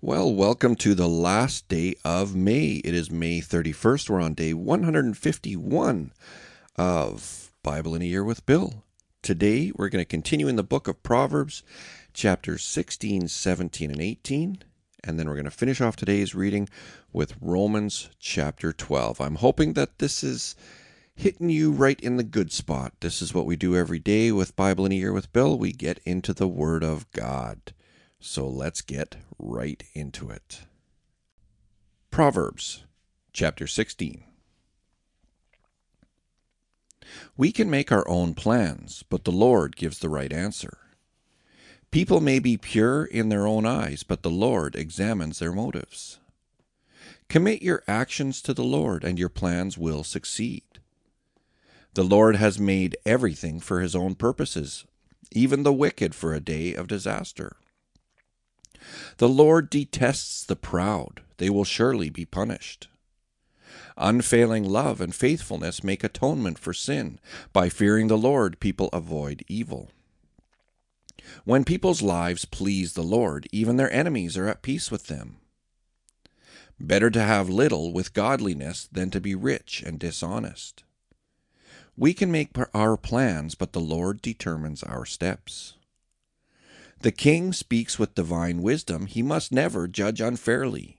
Well, welcome to the last day of May. It is May 31st. We're on day 151 of Bible in a Year with Bill. Today, we're going to continue in the book of Proverbs, chapters 16, 17, and 18. And then we're going to finish off today's reading with Romans chapter 12. I'm hoping that this is hitting you right in the good spot. This is what we do every day with Bible in a Year with Bill. We get into the Word of God. So let's get right into it. Proverbs chapter 16. We can make our own plans, but the Lord gives the right answer. People may be pure in their own eyes, but the Lord examines their motives. Commit your actions to the Lord, and your plans will succeed. The Lord has made everything for his own purposes, even the wicked for a day of disaster. The Lord detests the proud, they will surely be punished. Unfailing love and faithfulness make atonement for sin. By fearing the Lord, people avoid evil. When people's lives please the Lord, even their enemies are at peace with them. Better to have little with godliness than to be rich and dishonest. We can make our plans, but the Lord determines our steps. The king speaks with divine wisdom. He must never judge unfairly.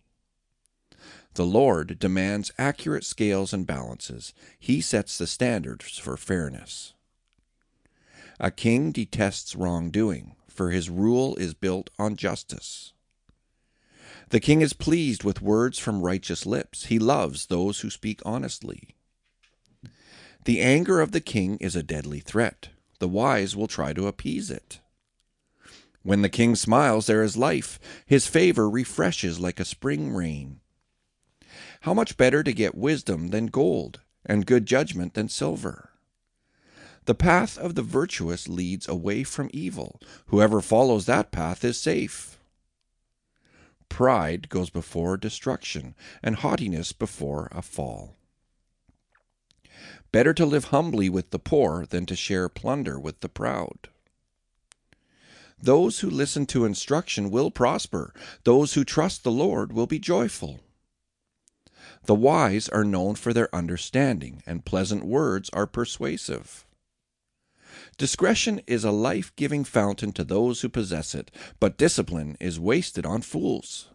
The Lord demands accurate scales and balances. He sets the standards for fairness. A king detests wrongdoing, for his rule is built on justice. The king is pleased with words from righteous lips. He loves those who speak honestly. The anger of the king is a deadly threat. The wise will try to appease it. When the king smiles, there is life. His favor refreshes like a spring rain. How much better to get wisdom than gold, and good judgment than silver? The path of the virtuous leads away from evil. Whoever follows that path is safe. Pride goes before destruction, and haughtiness before a fall. Better to live humbly with the poor than to share plunder with the proud. Those who listen to instruction will prosper. Those who trust the Lord will be joyful. The wise are known for their understanding, and pleasant words are persuasive. Discretion is a life giving fountain to those who possess it, but discipline is wasted on fools.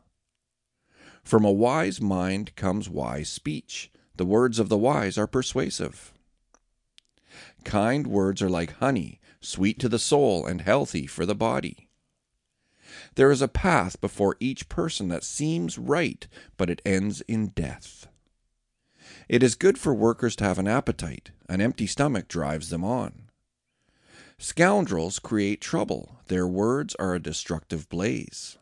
From a wise mind comes wise speech. The words of the wise are persuasive. Kind words are like honey, sweet to the soul and healthy for the body. There is a path before each person that seems right, but it ends in death. It is good for workers to have an appetite. An empty stomach drives them on. Scoundrels create trouble. Their words are a destructive blaze.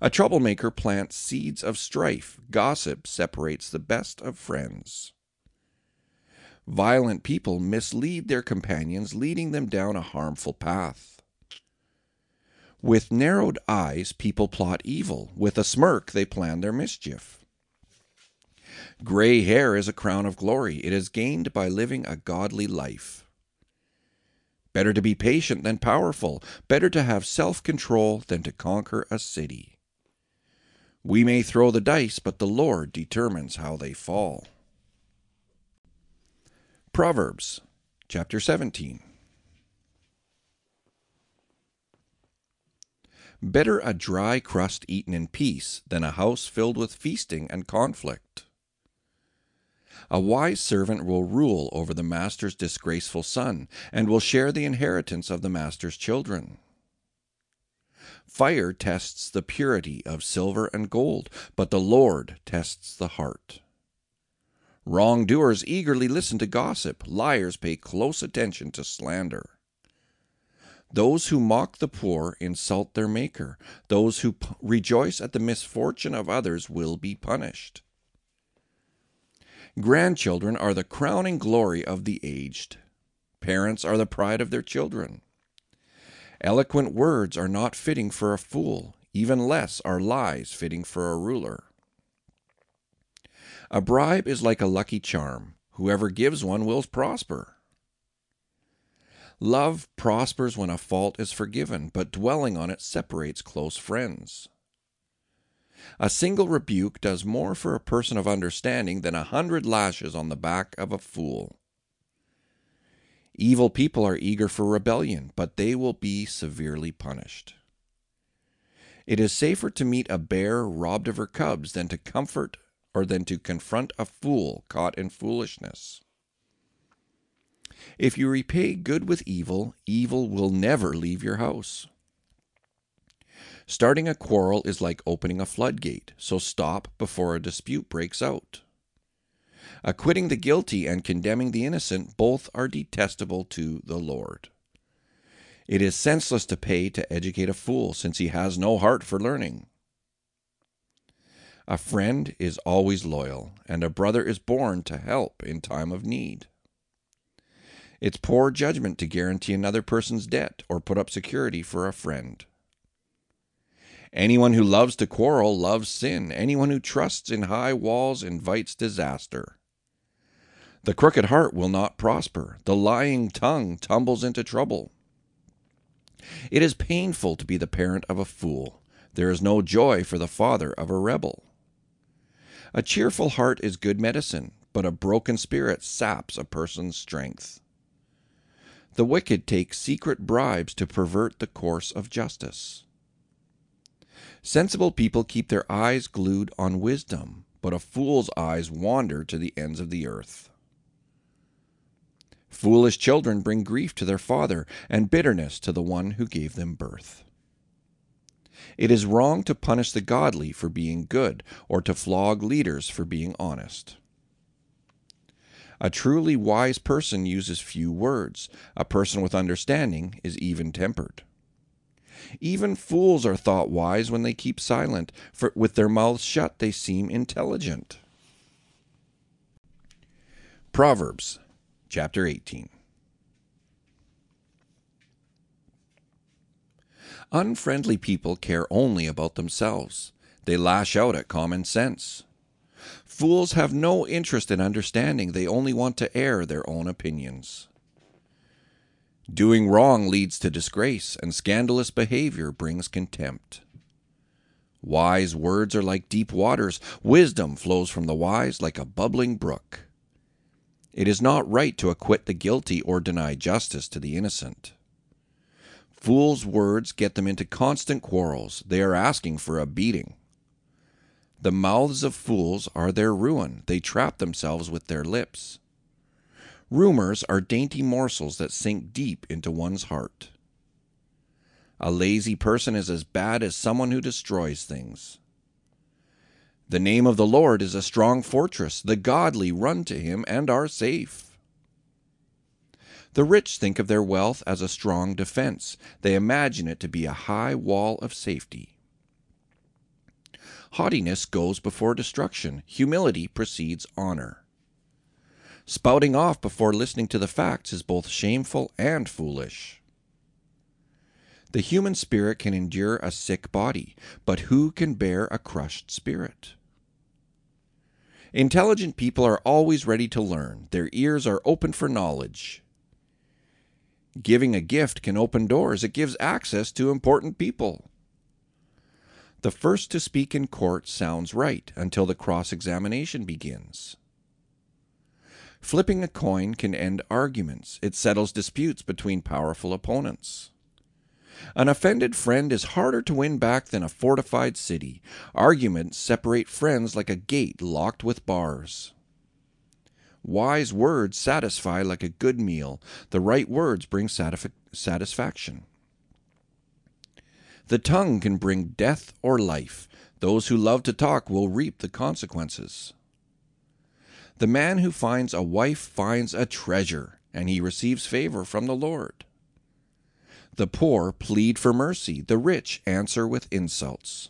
A troublemaker plants seeds of strife. Gossip separates the best of friends. Violent people mislead their companions, leading them down a harmful path. With narrowed eyes, people plot evil. With a smirk, they plan their mischief. Gray hair is a crown of glory. It is gained by living a godly life. Better to be patient than powerful. Better to have self control than to conquer a city. We may throw the dice, but the Lord determines how they fall. Proverbs chapter 17. Better a dry crust eaten in peace than a house filled with feasting and conflict. A wise servant will rule over the master's disgraceful son, and will share the inheritance of the master's children. Fire tests the purity of silver and gold, but the Lord tests the heart. Wrongdoers eagerly listen to gossip, liars pay close attention to slander. Those who mock the poor insult their Maker. Those who rejoice at the misfortune of others will be punished. Grandchildren are the crowning glory of the aged. Parents are the pride of their children. Eloquent words are not fitting for a fool, even less are lies fitting for a ruler. A bribe is like a lucky charm. Whoever gives one will prosper. Love prospers when a fault is forgiven, but dwelling on it separates close friends. A single rebuke does more for a person of understanding than a hundred lashes on the back of a fool. Evil people are eager for rebellion, but they will be severely punished. It is safer to meet a bear robbed of her cubs than to comfort or than to confront a fool caught in foolishness. If you repay good with evil, evil will never leave your house. Starting a quarrel is like opening a floodgate, so stop before a dispute breaks out. Acquitting the guilty and condemning the innocent both are detestable to the Lord. It is senseless to pay to educate a fool, since he has no heart for learning. A friend is always loyal, and a brother is born to help in time of need. It's poor judgment to guarantee another person's debt or put up security for a friend. Anyone who loves to quarrel loves sin. Anyone who trusts in high walls invites disaster. The crooked heart will not prosper. The lying tongue tumbles into trouble. It is painful to be the parent of a fool. There is no joy for the father of a rebel. A cheerful heart is good medicine, but a broken spirit saps a person's strength. The wicked take secret bribes to pervert the course of justice. Sensible people keep their eyes glued on wisdom, but a fool's eyes wander to the ends of the earth. Foolish children bring grief to their father and bitterness to the one who gave them birth. It is wrong to punish the godly for being good or to flog leaders for being honest. A truly wise person uses few words. A person with understanding is even tempered. Even fools are thought wise when they keep silent, for with their mouths shut they seem intelligent. Proverbs chapter 18. Unfriendly people care only about themselves. They lash out at common sense. Fools have no interest in understanding, they only want to air their own opinions. Doing wrong leads to disgrace, and scandalous behavior brings contempt. Wise words are like deep waters. Wisdom flows from the wise like a bubbling brook. It is not right to acquit the guilty or deny justice to the innocent. Fools' words get them into constant quarrels. They are asking for a beating. The mouths of fools are their ruin. They trap themselves with their lips. Rumors are dainty morsels that sink deep into one's heart. A lazy person is as bad as someone who destroys things. The name of the Lord is a strong fortress. The godly run to him and are safe. The rich think of their wealth as a strong defense. They imagine it to be a high wall of safety. Haughtiness goes before destruction. Humility precedes honor. Spouting off before listening to the facts is both shameful and foolish. The human spirit can endure a sick body, but who can bear a crushed spirit? Intelligent people are always ready to learn. Their ears are open for knowledge. Giving a gift can open doors, it gives access to important people. The first to speak in court sounds right until the cross examination begins. Flipping a coin can end arguments. It settles disputes between powerful opponents. An offended friend is harder to win back than a fortified city. Arguments separate friends like a gate locked with bars. Wise words satisfy like a good meal. The right words bring satisf- satisfaction. The tongue can bring death or life. Those who love to talk will reap the consequences. The man who finds a wife finds a treasure, and he receives favor from the Lord. The poor plead for mercy, the rich answer with insults.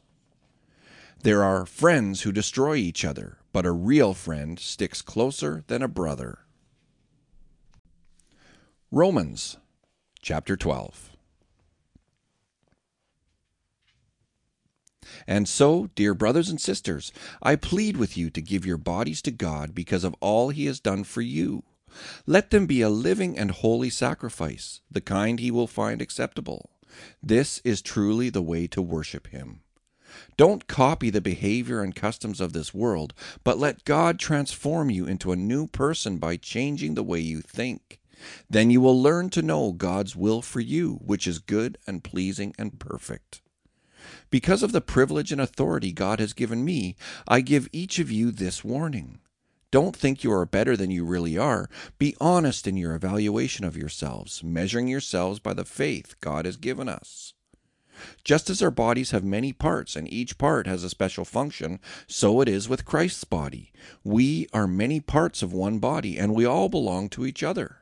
There are friends who destroy each other, but a real friend sticks closer than a brother. Romans chapter 12. And so, dear brothers and sisters, I plead with you to give your bodies to God because of all He has done for you. Let them be a living and holy sacrifice, the kind He will find acceptable. This is truly the way to worship Him. Don't copy the behavior and customs of this world, but let God transform you into a new person by changing the way you think. Then you will learn to know God's will for you, which is good and pleasing and perfect. Because of the privilege and authority God has given me, I give each of you this warning. Don't think you are better than you really are. Be honest in your evaluation of yourselves, measuring yourselves by the faith God has given us. Just as our bodies have many parts and each part has a special function, so it is with Christ's body. We are many parts of one body, and we all belong to each other.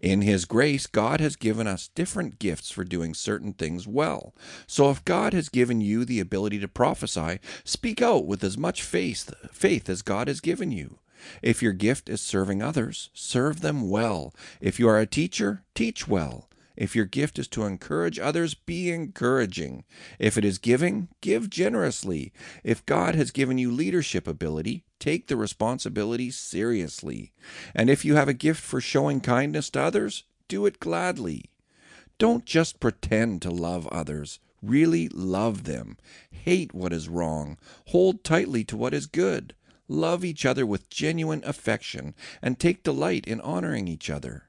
In His grace, God has given us different gifts for doing certain things well. So if God has given you the ability to prophesy, speak out with as much faith, faith as God has given you. If your gift is serving others, serve them well. If you are a teacher, teach well. If your gift is to encourage others, be encouraging. If it is giving, give generously. If God has given you leadership ability, take the responsibility seriously. And if you have a gift for showing kindness to others, do it gladly. Don't just pretend to love others. Really love them. Hate what is wrong. Hold tightly to what is good. Love each other with genuine affection and take delight in honoring each other.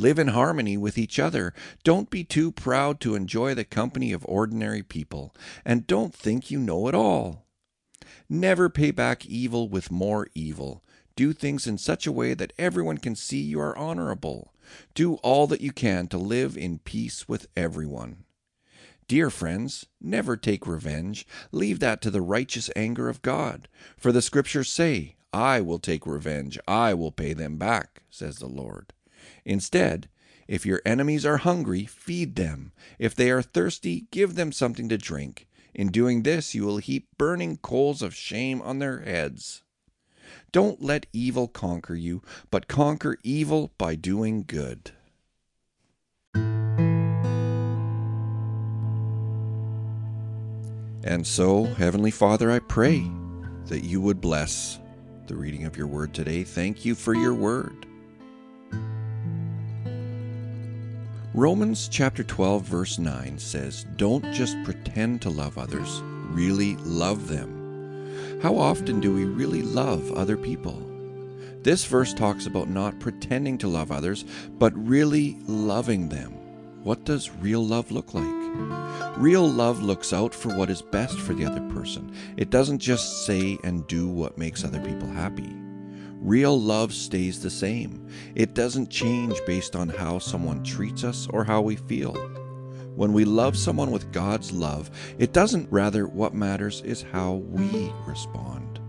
Live in harmony with each other. Don't be too proud to enjoy the company of ordinary people, and don't think you know it all. Never pay back evil with more evil. Do things in such a way that everyone can see you are honorable. Do all that you can to live in peace with everyone. Dear friends, never take revenge. Leave that to the righteous anger of God. For the Scriptures say, I will take revenge, I will pay them back, says the Lord. Instead, if your enemies are hungry, feed them. If they are thirsty, give them something to drink. In doing this, you will heap burning coals of shame on their heads. Don't let evil conquer you, but conquer evil by doing good. And so, Heavenly Father, I pray that you would bless the reading of your word today. Thank you for your word. Romans chapter 12, verse 9 says, Don't just pretend to love others, really love them. How often do we really love other people? This verse talks about not pretending to love others, but really loving them. What does real love look like? Real love looks out for what is best for the other person. It doesn't just say and do what makes other people happy. Real love stays the same. It doesn't change based on how someone treats us or how we feel. When we love someone with God's love, it doesn't rather what matters is how we respond.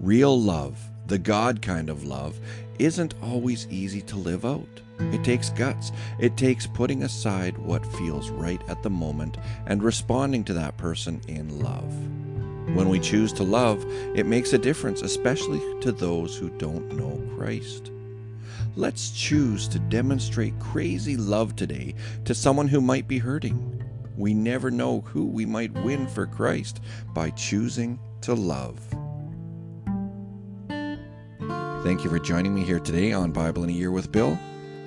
Real love, the God kind of love, isn't always easy to live out. It takes guts. It takes putting aside what feels right at the moment and responding to that person in love. When we choose to love, it makes a difference, especially to those who don't know Christ. Let's choose to demonstrate crazy love today to someone who might be hurting. We never know who we might win for Christ by choosing to love. Thank you for joining me here today on Bible in a Year with Bill.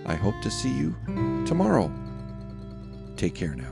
I hope to see you tomorrow. Take care now.